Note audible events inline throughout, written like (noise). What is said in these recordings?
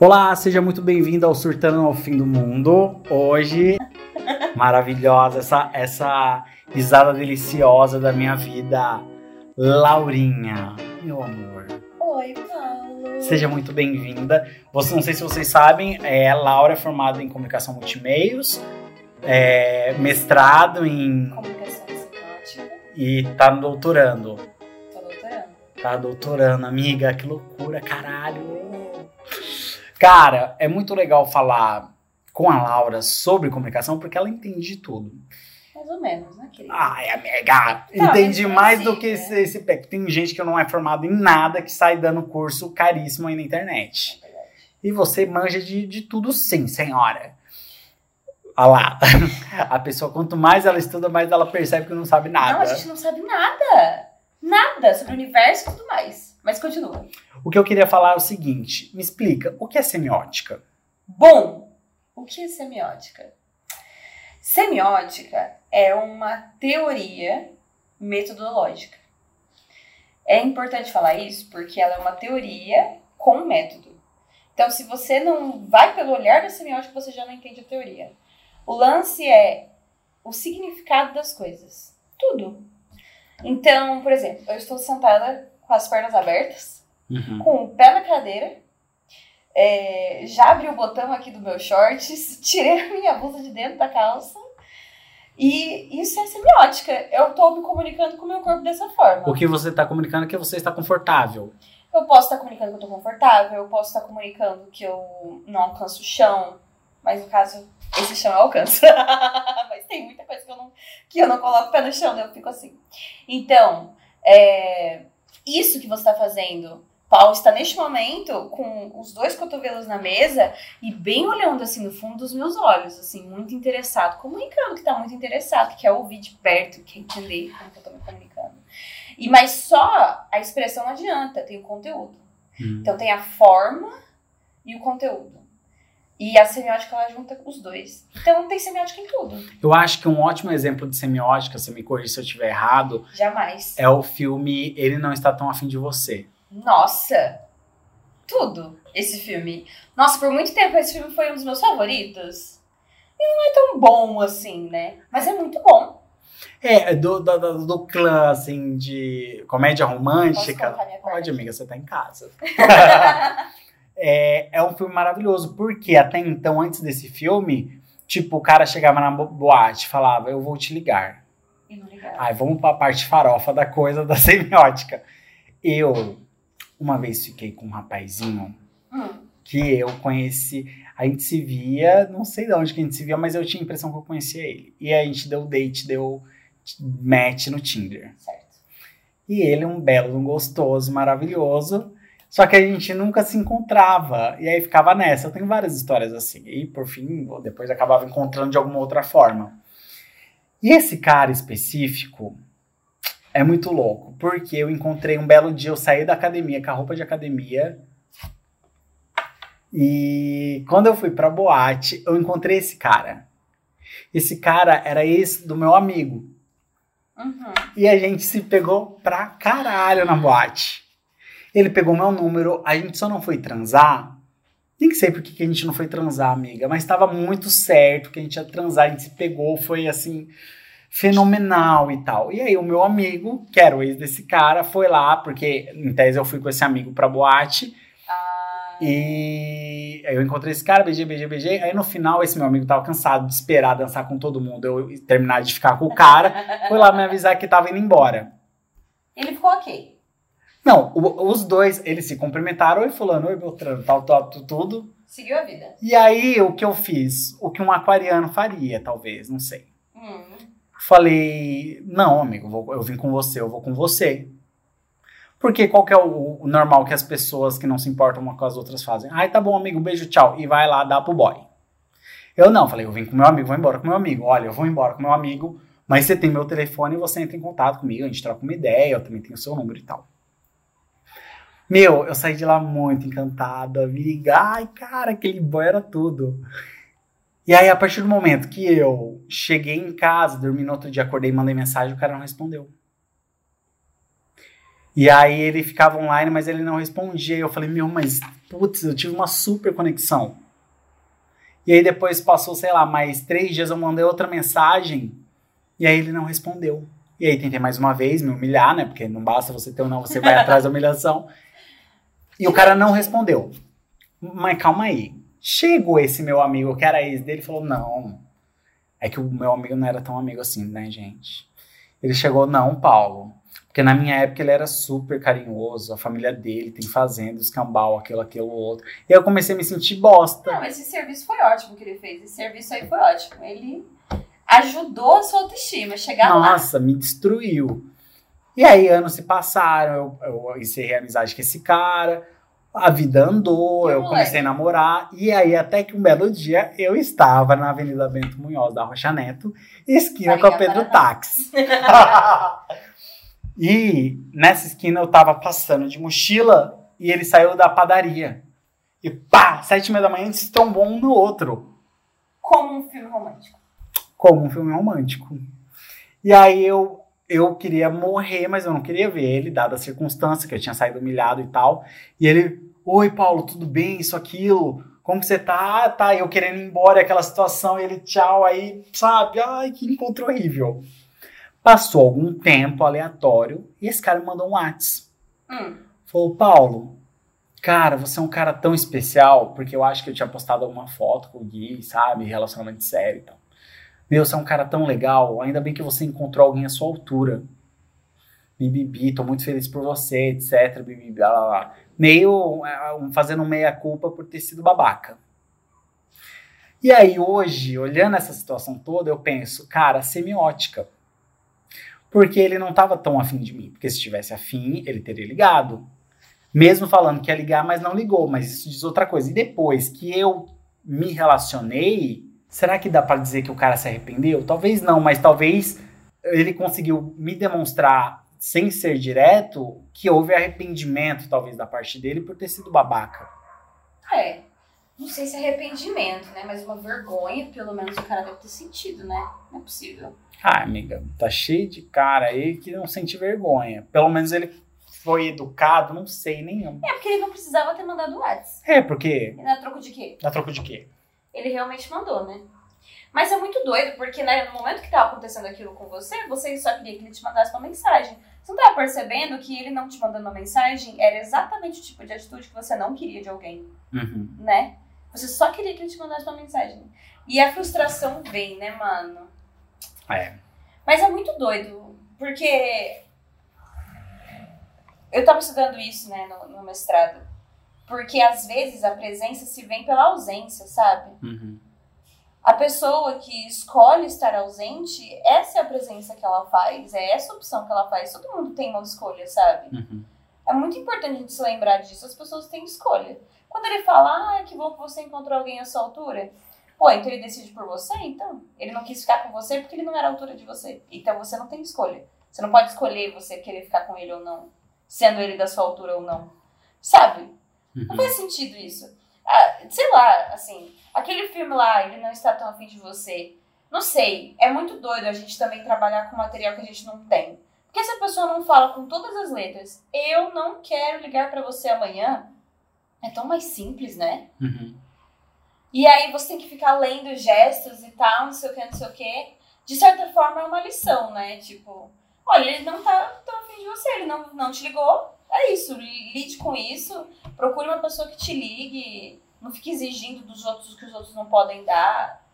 Olá, seja muito bem-vindo ao Surtando ao Fim do Mundo. Hoje, (laughs) maravilhosa, essa, essa risada deliciosa da minha vida, Laurinha, meu amor. Oi, Paulo. Seja muito bem-vinda. Você, não sei se vocês sabem, é, a Laura é formada em comunicação multimeios, é, mestrado em Comunicação semiótica. e tá doutorando. Tô doutorando. Tá doutorando, amiga, que loucura, caralho. Cara, é muito legal falar com a Laura sobre comunicação porque ela entende de tudo. Mais ou menos, né, querida? Ai, amiga, Não, entendi mas mais assim, do que né? esse, esse pé. Tem gente que não é formado em nada que sai dando curso caríssimo aí na internet. É. E você manja de, de tudo sim, senhora. Olha lá. (laughs) A pessoa, quanto mais ela estuda, mais ela percebe que não sabe nada. Não, a gente não sabe nada. Nada sobre o universo e tudo mais. Mas continua. O que eu queria falar é o seguinte: me explica, o que é semiótica? Bom, o que é semiótica? Semiótica é uma teoria metodológica. É importante falar isso porque ela é uma teoria com método. Então, se você não vai pelo olhar da semiótica, você já não entende a teoria. O lance é o significado das coisas. Tudo. Então, por exemplo, eu estou sentada com as pernas abertas, Uhum. com o pé na cadeira, é, já abri o botão aqui do meu shorts, (laughs) tirei a minha blusa de dentro da calça. E isso é semiótica. Eu tô me comunicando com o meu corpo dessa forma. O que você está comunicando é que você está confortável. Eu posso estar comunicando que eu tô confortável, eu posso estar comunicando que eu não alcanço o chão, mas no caso, esse chão eu alcanço. (laughs) mas tem muita coisa que eu não, que eu não coloco o pé no chão, daí eu fico assim. Então, é, isso que você está fazendo, Paulo está neste momento com os dois cotovelos na mesa e bem olhando assim no fundo dos meus olhos, assim, muito interessado, comunicando que está muito interessado, que quer ouvir de perto, quer entender como que eu tô me comunicando. E mas só a expressão não adianta, tem o conteúdo. Hum. Então tem a forma e o conteúdo. E a semiótica ela junta os dois. Então tem semiótica em tudo. Eu acho que um ótimo exemplo de semiótica, você me corrija se eu estiver errado, Jamais. é o filme Ele Não Está Tão Afim de Você. Nossa! Tudo esse filme. Nossa, por muito tempo esse filme foi um dos meus favoritos. E não é tão bom assim, né? Mas é muito bom. É, do, do, do, do clã, assim, de comédia romântica. Pode, amiga, você tá em casa. (laughs) é, é um filme maravilhoso, porque até então, antes desse filme, tipo, o cara chegava na bo- boate e falava, eu vou te ligar. E não ligava. Ai, vamos pra parte farofa da coisa (laughs) da semiótica. Eu, uma vez fiquei com um rapazinho Hum, que eu conheci. A gente se via, não sei de onde que a gente se via, mas eu tinha a impressão que eu conhecia ele. E aí a gente deu date, deu match no Tinder. certo. E ele, um belo, um gostoso, maravilhoso. Só que a gente nunca se encontrava. E aí ficava nessa. Eu tenho várias histórias assim. E por fim, depois acabava encontrando de alguma outra forma. E esse cara específico é muito louco. Porque eu encontrei um belo dia, eu saí da academia com a roupa de academia. E quando eu fui pra boate, eu encontrei esse cara. Esse cara era esse do meu amigo. Uhum. E a gente se pegou pra caralho na boate. Ele pegou meu número, a gente só não foi transar. Nem sei por que a gente não foi transar, amiga, mas tava muito certo que a gente ia transar, a gente se pegou, foi assim, fenomenal e tal. E aí o meu amigo, que era o ex desse cara, foi lá, porque em tese eu fui com esse amigo pra boate, Ah, e aí eu encontrei esse cara, beijei, beijei, beijei. Aí no final, esse meu amigo tava cansado de esperar dançar com todo mundo, eu terminar de ficar com o cara, (laughs) foi lá me avisar que tava indo embora. Ele ficou ok. Não, o- os dois, eles se cumprimentaram, oi fulano, oi Beltrano, tal, tal, tu- tudo. Seguiu a vida. E aí, o que eu fiz? O que um aquariano faria, talvez, não sei. Hum. Falei, não, amigo, eu, vou- eu vim com você, eu vou com você. Porque qual que é o, o normal que as pessoas que não se importam uma com as outras fazem? Ai, tá bom, amigo, beijo, tchau. E vai lá dar pro boy. Eu não, falei, eu vim com meu amigo, vou embora com meu amigo. Olha, eu vou embora com meu amigo, mas você tem meu telefone e você entra em contato comigo, a gente troca uma ideia, eu também tenho o seu número e tal. Meu, eu saí de lá muito encantado, amiga. Ai, cara, aquele boy era tudo. E aí, a partir do momento que eu cheguei em casa, dormi no outro dia, acordei, mandei mensagem, o cara não respondeu. E aí ele ficava online, mas ele não respondia. E eu falei, meu, mas putz, eu tive uma super conexão. E aí depois passou, sei lá, mais três dias, eu mandei outra mensagem e aí ele não respondeu. E aí tentei mais uma vez me humilhar, né? Porque não basta você ter ou não, você vai (laughs) atrás da humilhação. E o cara não respondeu. Mas calma aí. Chegou esse meu amigo, que era ex dele, e falou: Não. É que o meu amigo não era tão amigo assim, né, gente? Ele chegou: Não, Paulo. Porque na minha época ele era super carinhoso, a família dele tem fazenda, escambau, aquilo, aquilo, outro. E eu comecei a me sentir bosta. Não, esse serviço foi ótimo que ele fez. Esse serviço aí foi ótimo. Ele ajudou a sua autoestima a chegar lá. Nossa, me destruiu. E aí anos se passaram, eu, eu encerrei a amizade com esse cara, a vida andou, eu comecei a namorar, e aí até que um belo dia eu estava na Avenida Bento Munhoz da Rocha Neto, esquina com a Pedro Paraná. Táxi. (laughs) e nessa esquina eu tava passando de mochila e ele saiu da padaria. E pá, sete e meia da manhã se trombou um no outro Como um filme romântico. como um filme romântico. E aí eu eu queria morrer, mas eu não queria ver ele, dada a circunstância que eu tinha saído humilhado e tal. E ele, oi Paulo, tudo bem? Isso, aquilo. Como que você tá? Ah, tá, eu querendo ir embora, aquela situação, e ele, tchau, aí, sabe? Ai, que encontro horrível. Passou algum tempo aleatório e esse cara me mandou um WhatsApp. Hum. Falou, Paulo, cara, você é um cara tão especial, porque eu acho que eu tinha postado alguma foto com o Gui, sabe? Relacionamento sério e tal. Meu, você é um cara tão legal, ainda bem que você encontrou alguém à sua altura. Bibibi, tô muito feliz por você, etc. Bibibi, blá, blá, blá. Meio é, fazendo meia-culpa por ter sido babaca. E aí, hoje, olhando essa situação toda, eu penso, cara, semiótica. Porque ele não tava tão afim de mim. Porque se tivesse afim, ele teria ligado. Mesmo falando que ia ligar, mas não ligou. Mas isso diz outra coisa. E depois que eu me relacionei, será que dá pra dizer que o cara se arrependeu? Talvez não, mas talvez ele conseguiu me demonstrar, sem ser direto, que houve arrependimento, talvez, da parte dele por ter sido babaca. É. Não sei se é arrependimento, né? Mas uma vergonha, pelo menos, o cara deve ter sentido, né? Não é possível. Ah, amiga, tá cheio de cara aí que não sente vergonha. Pelo menos ele foi educado, não sei nenhum. É porque ele não precisava ter mandado o WhatsApp. É, porque. E na troco de quê? Dá troco de quê? Ele realmente mandou, né? Mas é muito doido, porque né, no momento que tava acontecendo aquilo com você, você só queria que ele te mandasse uma mensagem. Você não tava percebendo que ele não te mandando uma mensagem era exatamente o tipo de atitude que você não queria de alguém, Uhum. né? Você só queria que ele te mandasse uma mensagem. E a frustração vem, né, mano? É. Mas é muito doido, porque eu tava estudando isso, né, no, no mestrado. Porque às vezes a presença se vem pela ausência, sabe? Uhum. A pessoa que escolhe estar ausente, essa é a presença que ela faz, é essa a opção que ela faz. Todo mundo tem uma escolha, sabe? Uhum. É muito importante a gente se lembrar disso. As pessoas têm escolha. Quando ele fala, ah, que bom que você encontrou alguém à sua altura. Pô, então ele decide por você, então? Ele não quis ficar com você porque ele não era a altura de você. Então você não tem escolha. Você não pode escolher você querer ficar com ele ou não. Sendo ele da sua altura ou não. Sabe? Não Uhum. faz sentido isso. Ah, sei lá, assim, aquele filme lá, ele não está tão afim de você. Não sei, é muito doido a gente também trabalhar com material que a gente não tem. Porque se a pessoa não fala com todas as letras, eu não quero ligar pra você amanhã, é tão mais simples, né? Uhum. E aí você tem que ficar lendo gestos e tal, não sei o que, não sei o que. De certa forma é uma lição, né? Tipo, olha, ele não tá tão afim de você, ele não, não te ligou. É isso, lide com isso. Procure uma pessoa que te ligue. Não fique exigindo dos outros o que os outros não podem dar.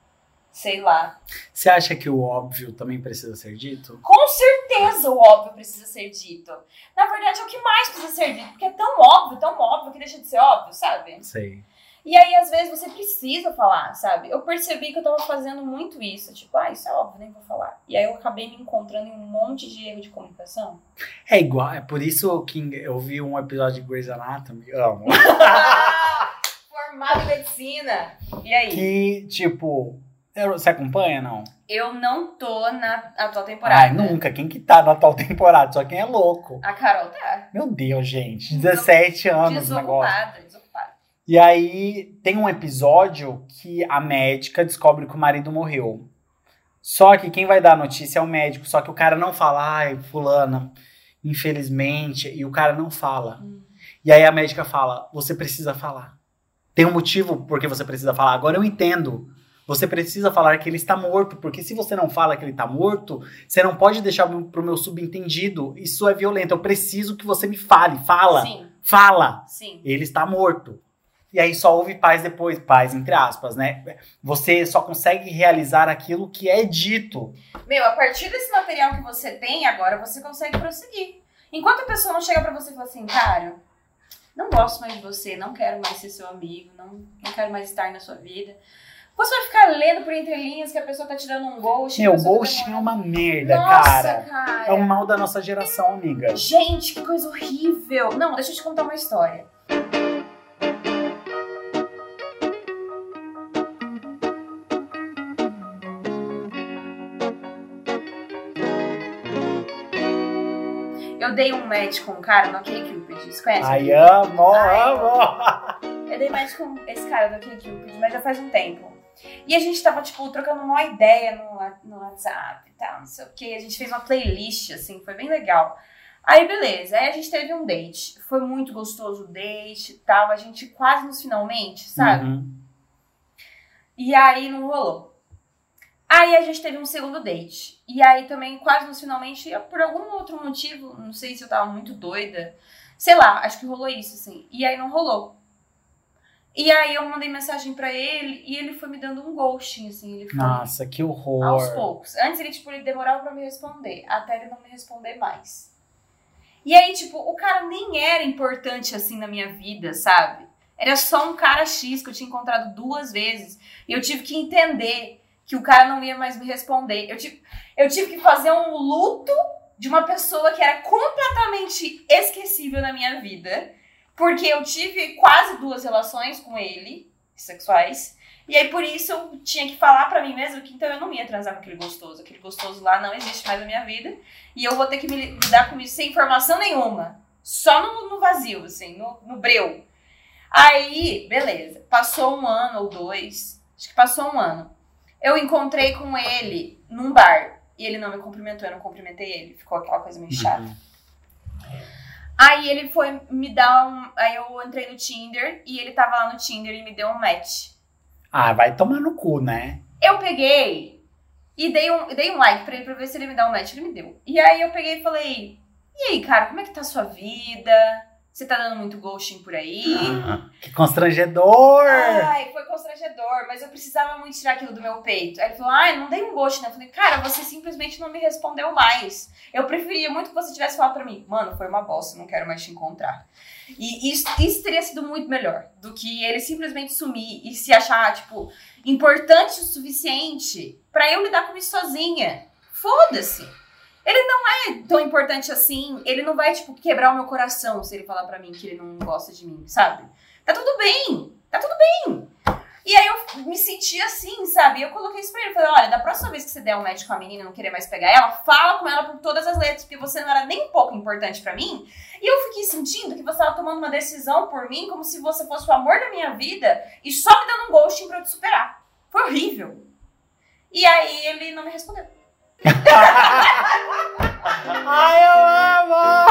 Sei lá. Você acha que o óbvio também precisa ser dito? Com certeza o óbvio precisa ser dito. Na verdade, é o que mais precisa ser dito. Porque é tão óbvio, tão óbvio que deixa de ser óbvio, sabe? Sei. E aí, às vezes, você precisa falar, sabe? Eu percebi que eu tava fazendo muito isso. Tipo, ah, isso é óbvio, nem vou falar. E aí eu acabei me encontrando em um monte de erro de comunicação. É igual, é por isso que eu vi um episódio de Grey's Anatomy, amo, (laughs) Formado em medicina. E aí? que, tipo, você acompanha, não? Eu não tô na atual temporada. Ai, nunca, quem que tá na tal temporada? Só quem é louco. A Carol tá Meu Deus, gente, 17 anos desocupada. E aí tem um episódio que a médica descobre que o marido morreu. Só que quem vai dar a notícia é o médico, só que o cara não fala, ai, fulana, infelizmente, e o cara não fala. Hum. E aí a médica fala: você precisa falar. Tem um motivo por que você precisa falar. Agora eu entendo. Você precisa falar que ele está morto, porque se você não fala que ele está morto, você não pode deixar pro meu subentendido. Isso é violento. Eu preciso que você me fale. Fala. Sim, Fala. sim. Ele está morto. E aí só houve paz depois, paz entre aspas, né? Você só consegue realizar aquilo que é dito. Meu, a partir desse material que você tem, agora você consegue prosseguir. Enquanto a pessoa não chega pra você e fala assim, cara, não gosto mais de você, não quero mais ser seu amigo, não, não quero mais estar na sua vida. Você vai ficar lendo por entrelinhas que a pessoa tá te dando um ghost. Meu, pessoa tá ghosting é uma merda, Nossa, cara. cara. É o mal da nossa geração, amiga. Gente, que coisa horrível. Não, deixa eu te contar uma história. Eu dei um match com um cara no OkCupid. Você conhece? Ai, amo, Ai, amo. Eu dei match com esse cara do OkCupid, mas já faz um tempo. E a gente tava, tipo, trocando uma ideia no, no WhatsApp e tal, não sei o que. A gente fez uma playlist, assim, foi bem legal. Aí, beleza. Aí a gente teve um date. Foi muito gostoso o date e tal. A gente quase nos finalmente, sabe? Uhum. E aí não rolou. Aí a gente teve um segundo date. E aí também, quase nos finalmente, por algum outro motivo, não sei se eu tava muito doida. Sei lá, acho que rolou isso, assim. E aí não rolou. E aí eu mandei mensagem pra ele e ele foi me dando um ghosting, assim. Ele foi Nossa, que horror. aos poucos. Antes ele, tipo, ele demorava pra me responder, até ele não me responder mais. E aí, tipo, o cara nem era importante assim na minha vida, sabe? Era só um cara X que eu tinha encontrado duas vezes. E eu tive que entender que o cara não ia mais me responder. Eu tive, eu tive que fazer um luto de uma pessoa que era completamente esquecível na minha vida. Porque eu tive quase duas relações com ele, sexuais. E aí, por isso, eu tinha que falar pra mim mesma que então eu não ia transar com aquele gostoso. Aquele gostoso lá não existe mais na minha vida. E eu vou ter que me lidar com isso sem informação nenhuma. Só no, no vazio, assim, no, no breu. Aí, beleza. Passou um ano ou dois. Acho que passou um ano. Eu encontrei com ele num bar. E ele não me cumprimentou, eu não cumprimentei ele. Ficou aquela coisa meio chata. Uhum. Aí ele foi me dar um. Aí eu entrei no Tinder e ele tava lá no Tinder e me deu um match. Ah, vai tomar no cu, né? Eu peguei e dei um, dei um like pra ele pra ver se ele me dá um match. Ele me deu. E aí eu peguei e falei: E aí, cara, como é que tá a sua vida? Você tá dando muito ghosting por aí? Que constrangedor! Ai, foi constrangedor, mas eu precisava muito tirar aquilo do meu peito. Aí ele falou, ai, não dei um ghost, né? Eu falei, cara, você simplesmente não me respondeu mais. Eu preferia muito que você tivesse falado pra mim, mano, foi uma bosta, não quero mais te encontrar. E isso, isso teria sido muito melhor do que ele simplesmente sumir e se achar, tipo, importante o suficiente pra eu lidar com isso sozinha. Foda-se. Ele não é tão importante assim. Ele não vai, tipo, quebrar o meu coração se ele falar pra mim que ele não gosta de mim, sabe? Tá tudo bem. Tá tudo bem. E aí eu me senti assim, sabe? Eu coloquei isso pra ele. Falei, olha, da próxima vez que você der um match com a menina e não querer mais pegar ela, fala com ela por todas as letras, porque você não era nem um pouco importante pra mim. E eu fiquei sentindo que você tava tomando uma decisão por mim como se você fosse o amor da minha vida e só me dando um ghosting pra eu te superar. Foi horrível. E aí ele não me respondeu. Ai, eu amo!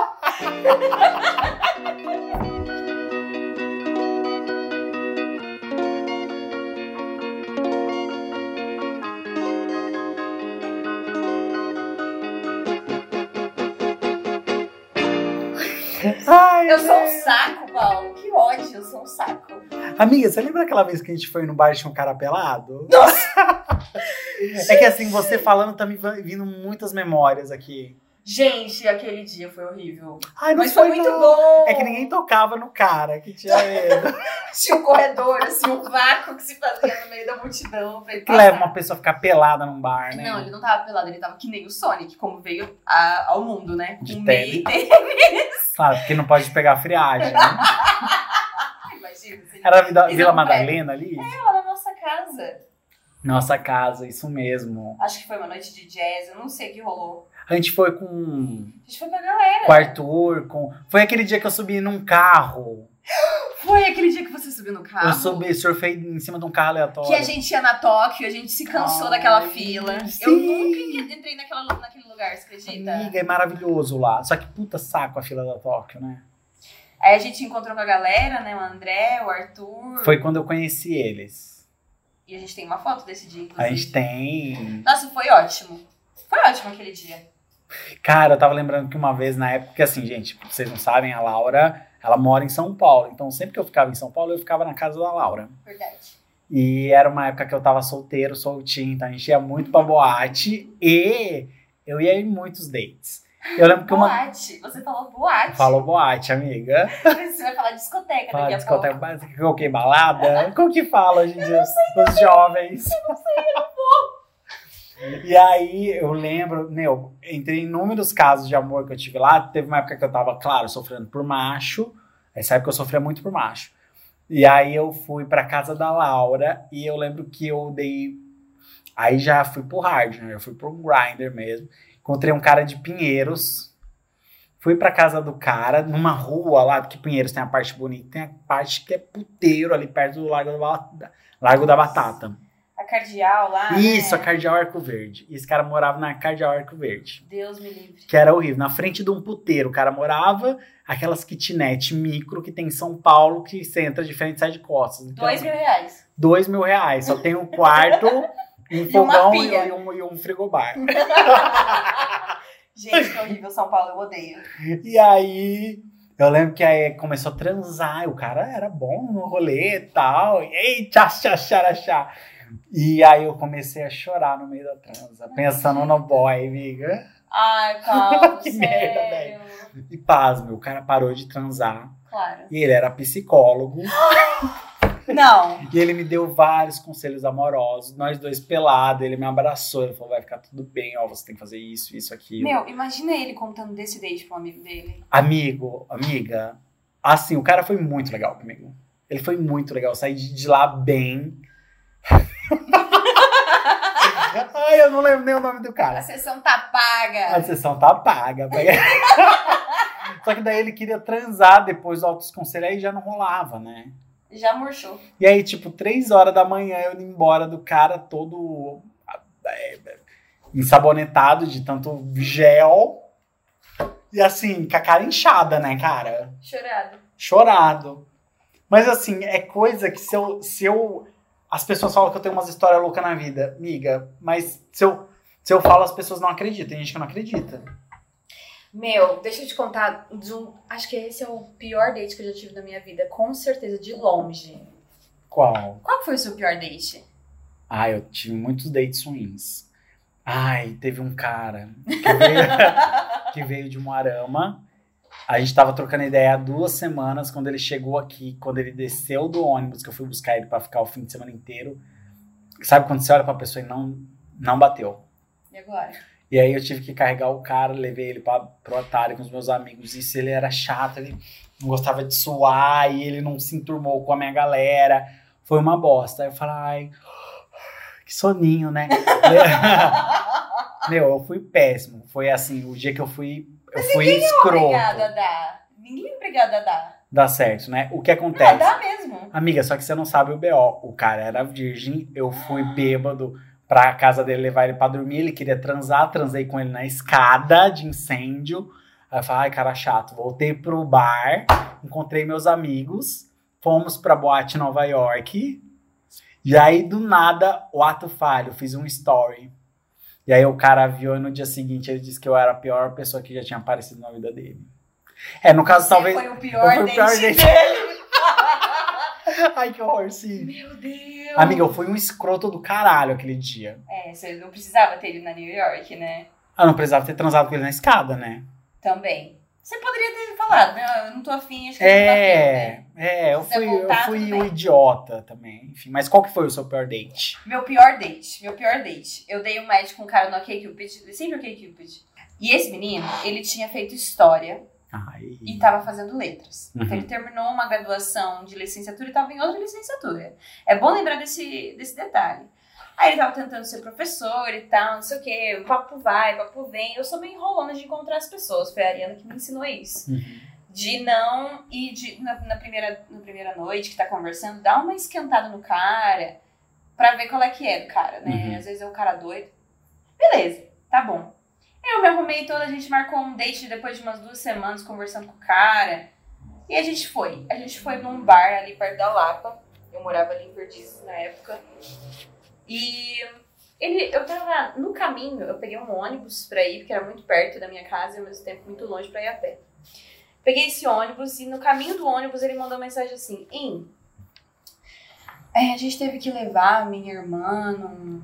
Ai, Eu sou um saco, Paulo. Que ódio, eu sou um saco. Amiga, você lembra aquela vez que a gente foi no bar e tinha um cara pelado? (laughs) É que assim, você falando tá me vindo muitas memórias aqui. Gente, aquele dia foi horrível. Ai, não Mas foi muito não. bom. É que ninguém tocava no cara que tinha medo. (laughs) Tinha um corredor, assim, um vácuo que se fazia no meio da multidão. que leva uma pessoa a ficar pelada num bar, né? Não, ele não tava pelado, ele tava que nem o Sonic, como veio a- ao mundo, né? De Com tênis. meio (laughs) Claro, porque não pode pegar friagem. Né? (laughs) Imagina, Era a Vila, Vila Madalena ali? tava na nossa casa. Nossa casa, isso mesmo. Acho que foi uma noite de jazz, eu não sei o que rolou. A gente foi com, A gente foi pra galera. com o Arthur, com... Foi aquele dia que eu subi num carro. (gasps) Foi aquele dia que você subiu no carro. Eu subi, surfei em cima de um carro aleatório. Que a gente ia na Tóquio, a gente se cansou Ai, daquela fila. Eu sim. nunca entrei naquela, naquele lugar, você acredita? Amiga, é maravilhoso lá. Só que puta saco a fila da Tóquio, né? Aí a gente encontrou com a galera, né? O André, o Arthur. Foi quando eu conheci eles. E a gente tem uma foto desse dia, inclusive. A gente tem. Nossa, foi ótimo. Foi ótimo aquele dia. Cara, eu tava lembrando que uma vez na época, que assim, gente, vocês não sabem, a Laura, ela mora em São Paulo. Então sempre que eu ficava em São Paulo, eu ficava na casa da Laura. Verdade. E era uma época que eu tava solteiro, soltinho, então a gente ia muito pra boate e eu ia em muitos dates. Eu lembro que uma. Boate. Você falou boate. Falou boate, amiga. (laughs) Você vai falar discoteca Fala daqui a discoteca pouco. básica, o que? Balada? (laughs) Como que fala hoje em dia? Os jovens. E aí eu lembro, meu, entre inúmeros casos de amor que eu tive lá, teve uma época que eu tava, claro, sofrendo por macho. Essa época eu sofria muito por macho. E aí eu fui pra casa da Laura e eu lembro que eu dei. Aí já fui pro hard, né? Eu fui pro grinder mesmo. Encontrei um cara de Pinheiros. Fui pra casa do cara, numa rua lá, porque Pinheiros tem a parte bonita, tem a parte que é puteiro ali perto do Largo da, Largo da Batata. A cardeal lá. Isso, a né? Cardeal Arco Verde. E esse cara morava na Cardeal Arco Verde. Deus me livre. Que era horrível. Na frente de um puteiro, o cara morava, aquelas kitnet micro que tem em São Paulo, que você entra de frente e sai de costas. Então, Dois mil reais. dois mil reais. Só tem um quarto, (laughs) um fogão e, pia. um, e um frigobar. (laughs) Gente, que horrível São Paulo, eu odeio. E aí, eu lembro que aí começou a transar. e O cara era bom no rolê e tal. E ei, tchá, tchá, tchá, tchá. E aí eu comecei a chorar no meio da transa, pensando no boy, amiga. Ai, (laughs) Paulo, Que sério. merda, E pasme, o cara parou de transar. Claro. E ele era psicólogo. (laughs) Não. E ele me deu vários conselhos amorosos. Nós dois pelados, ele me abraçou. Ele falou: vai ficar tudo bem, ó, você tem que fazer isso, isso, aquilo. Meu, imagina ele contando desse date pra um amigo dele. Amigo, amiga, assim, o cara foi muito legal comigo. Ele foi muito legal. Eu saí de lá bem. (laughs) Ai, eu não lembro nem o nome do A cara. sessão tá paga. A sessão tá paga. (laughs) Só que daí ele queria transar depois do Autos Conselho, aí já não rolava, né? Já murchou. E aí, tipo, três horas da manhã eu indo embora do cara todo é, ensabonetado de tanto gel. E assim, com a cara inchada, né, cara? Chorado. Chorado. Mas assim, é coisa que se eu, se eu. As pessoas falam que eu tenho umas histórias loucas na vida, miga, mas se eu, se eu falo, as pessoas não acreditam. Tem gente que não acredita. Meu, deixa eu te contar. um- acho que esse é o pior date que eu já tive na minha vida. Com certeza, de longe. Qual? Qual foi o seu pior date? Ah, eu tive muitos dates ruins. Ai, teve um cara que veio, (laughs) que veio de Moarama. A gente tava trocando ideia há duas semanas. Quando ele chegou aqui, quando ele desceu do ônibus, que eu fui buscar ele pra ficar o fim de semana inteiro. Sabe quando você olha pra pessoa e não, não bateu? E agora? E aí eu tive que carregar o cara, levei ele pra, pro otário com os meus amigos. Isso ele era chato, ele não gostava de suar e ele não se enturmou com a minha galera. Foi uma bosta. Aí eu falei, ai, que soninho, né? (laughs) Meu, eu fui péssimo. Foi assim, o dia que eu fui, eu fui escroto. Obrigada a dar. Ninguém é obrigado a dar. Dá certo, né? O que Ah, acontece? dá mesmo. Amiga, só que você não sabe o BO. O cara era virgem, eu fui bêbado pra casa dele levar ele pra dormir. Ele queria transar, transei com ele na escada de incêndio. Aí eu falei, ai, cara chato. Voltei pro bar, encontrei meus amigos, fomos pra boate Nova York. E aí, do nada, o ato falho, fiz um story. E aí o cara viu e no dia seguinte ele disse que eu era a pior pessoa que já tinha aparecido na vida dele. É, no caso, Você talvez. foi o pior (laughs) eu fui o pior date. dele. (laughs) Ai, que horror, sim. Meu Deus. Amiga, eu fui um escroto do caralho aquele dia. É, você não precisava ter ido na New York, né? Eu não precisava ter transado com ele na escada, né? Também. Você poderia ter falado, né? Eu não tô afim, acho que a gente bateu, É, né? é, eu fui, eu voltar, fui tudo um bem. idiota também. Enfim, mas qual que foi o seu pior date? Meu pior date, meu pior date. Eu dei um match com um cara no OkCupid, sempre OkCupid. E esse menino, ele tinha feito história Ai. e tava fazendo letras. Uhum. Então ele terminou uma graduação de licenciatura e tava em outra licenciatura. É bom lembrar desse, desse detalhe. Aí ele tava tentando ser professor e tal, não sei o quê. Papo vai, papo vem. Eu sou meio enrolona de encontrar as pessoas. Foi a Ariana que me ensinou isso. Uhum. De não ir de, na, na primeira, na primeira noite que tá conversando, dar uma esquentada no cara pra ver qual é que é do cara, né? Uhum. Às vezes é um cara doido. Beleza, tá bom. Eu me arrumei toda, a gente marcou um date depois de umas duas semanas conversando com o cara. E a gente foi. A gente foi num bar ali perto da Lapa. Eu morava ali em Perdizes na época. E ele, eu tava no caminho, eu peguei um ônibus pra ir, porque era muito perto da minha casa e ao mesmo tempo muito longe pra ir a pé. Peguei esse ônibus e no caminho do ônibus ele mandou uma mensagem assim: Em, é, a gente teve que levar a minha irmã num-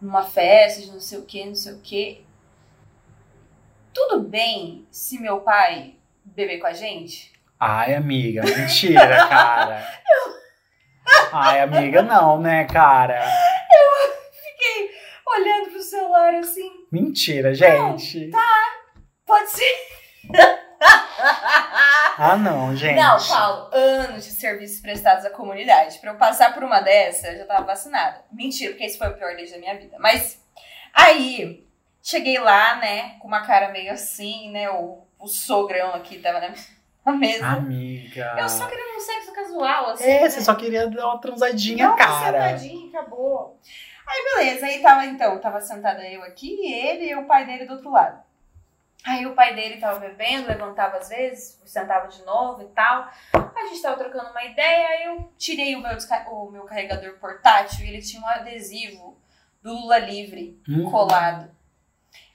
numa festa de não sei o que, não sei o que. Tudo bem se meu pai beber com a gente? Ai, amiga, mentira, (laughs) cara. Ai, amiga, não, né, cara? Fiquei olhando pro celular assim, Mentira, gente. pode ser. (laughs) Ah, não, gente. Não, Paulo, anos de serviços prestados à comunidade. Pra eu passar por uma dessa, eu já tava vacinada. Mentira, porque esse foi o pior dia da minha vida. Mas aí, cheguei lá, né, com uma cara meio assim, né, o, o sogrão aqui tava na (laughs) mesa. Amiga. Eu só queria um sexo casual, assim. É, né? você só queria dar uma transadinha, uma cara. sentadinha, acabou. Aí, beleza. Aí tava, então, tava sentada eu aqui, ele e o pai dele do outro lado. Aí o pai dele tava bebendo, levantava às vezes, sentava de novo e tal. A gente tava trocando uma ideia, aí eu tirei o meu, o meu carregador portátil e ele tinha um adesivo do Lula Livre Hum. colado.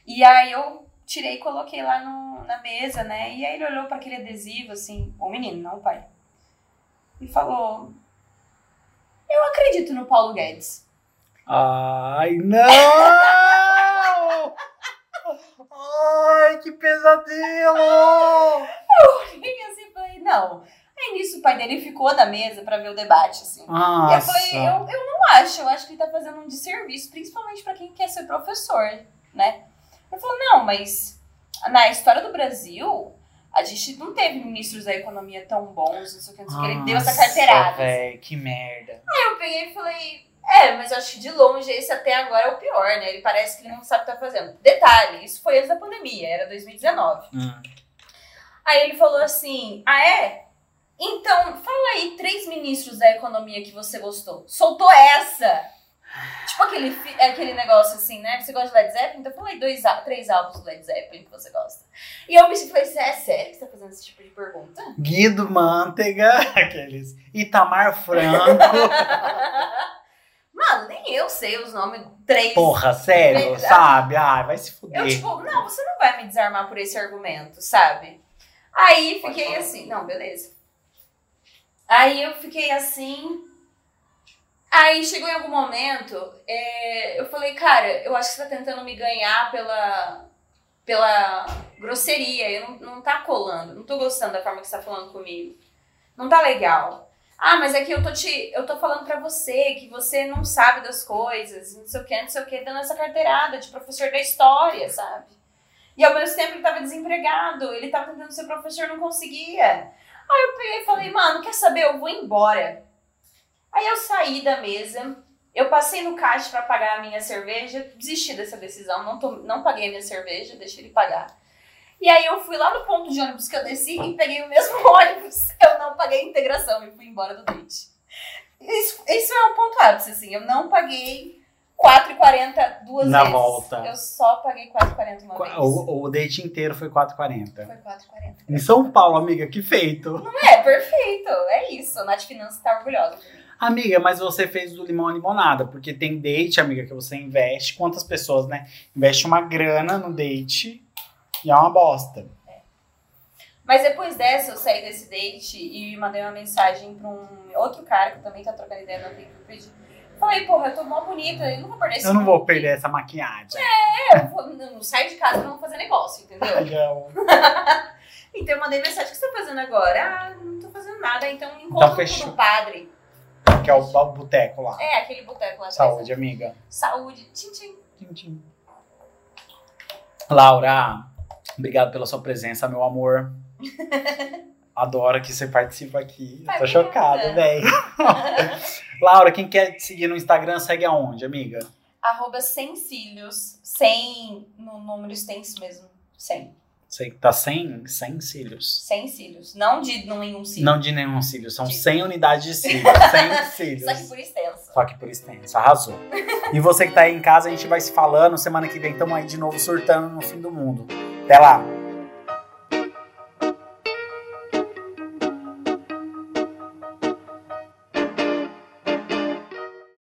E aí eu tirei e coloquei lá no, na mesa, né? E aí ele olhou para aquele adesivo, assim, o menino, não o pai. E falou: Eu acredito no Paulo Guedes. Ai, não! Ai, que pesadelo! E assim, falei, não. Aí nisso o pai dele ficou na mesa pra ver o debate, assim. E eu Nossa. falei, eu, eu não acho, eu acho que ele tá fazendo um desserviço, principalmente pra quem quer ser professor, né? Ele falou, não, mas na história do Brasil, a gente não teve ministros da economia tão bons, não sei o que, não sei o que. Ele deu essa carteirada. véi, que merda. Aí eu peguei e falei, é, mas eu acho que de longe esse até agora é o pior, né? Ele parece que ele não sabe o que tá fazendo. Detalhe, isso foi antes da pandemia, era 2019. Hum. Aí ele falou assim: Ah, é? Então, fala aí três ministros da economia que você gostou. Soltou essa! Tipo aquele, fi- aquele negócio assim, né? Você gosta de Led Zeppelin? Então fala aí dois, três álbuns do Led Zeppelin que você gosta. E eu me falei é sério que você tá fazendo esse tipo de pergunta? Guido Mantega, (laughs) aqueles. Itamar Franco. (laughs) Mano, nem eu sei os nomes três. Porra, sério, Verdade. sabe? Ai, vai se fuder. Eu, tipo, não, você não vai me desarmar por esse argumento, sabe? Aí fiquei assim, não, beleza. Aí eu fiquei assim. Aí chegou em algum momento, é, eu falei, cara, eu acho que você tá tentando me ganhar pela, pela grosseria. Eu não, não tá colando, não tô gostando da forma que você tá falando comigo. Não tá legal. Ah, mas é que eu tô te. Eu tô falando pra você que você não sabe das coisas, não sei o que, não sei o que, dando essa carteirada de professor da história, sabe? E ao mesmo tempo ele tava desempregado, ele tava tentando ser professor, não conseguia. Aí eu peguei e falei, mano, quer saber? Eu vou embora. Aí eu saí da mesa, eu passei no caixa pra pagar a minha cerveja, desisti dessa decisão, não, to- não paguei a minha cerveja, deixei ele pagar. E aí eu fui lá no ponto de ônibus que eu desci e peguei o mesmo (laughs) ônibus. Eu não paguei a integração e fui embora do date. Isso, isso é um ponto ápice, assim. Eu não paguei 4,40 duas Na vezes. volta. Eu só paguei 4,40 uma vez. O, o date inteiro foi 4,40. Foi 4,40. Em São Paulo, amiga, que feito. É, perfeito. É isso. A Nath Finanças tá orgulhosa de mim. Amiga, mas você fez do limão à limonada, porque tem date, amiga, que você investe. Quantas pessoas, né? Investe uma grana no date e é uma bosta. Mas depois dessa, eu saí desse date e mandei uma mensagem pra um outro cara que também tá trocando ideia no Liquid. Falei, porra, eu tô mó bonita, eu não vou perder esse Eu não vou perder essa maquiagem. É, eu vou, não saio de casa, não vou fazer negócio, entendeu? (laughs) Não. (laughs) Então eu mandei mensagem, o que você tá fazendo agora? Ah, não tô fazendo nada, então encontra Então o fechou. do padre. Que é o, o boteco lá. É, aquele boteco lá. Saúde, amiga. Saúde. Tchim, tchim. Tchim, tchim. Laura, obrigado pela sua presença, meu amor. (laughs) Adoro que você participa aqui. Eu tô chocada, velho. (laughs) Laura, quem quer te seguir no Instagram, segue aonde, amiga? Arroba sem cílios. Sem. No número extenso mesmo. Sem. Você que tá sem, sem cílios. Sem cílios. Não de nenhum cílio. Não de nenhum cílio, são De- 100 unidades de cílios. (laughs) 100 cílios. Só que por extenso. Só que por extenso, arrasou. E você que tá aí em casa, a gente vai se falando. Semana que vem estamos aí de novo surtando no fim do mundo. Até lá!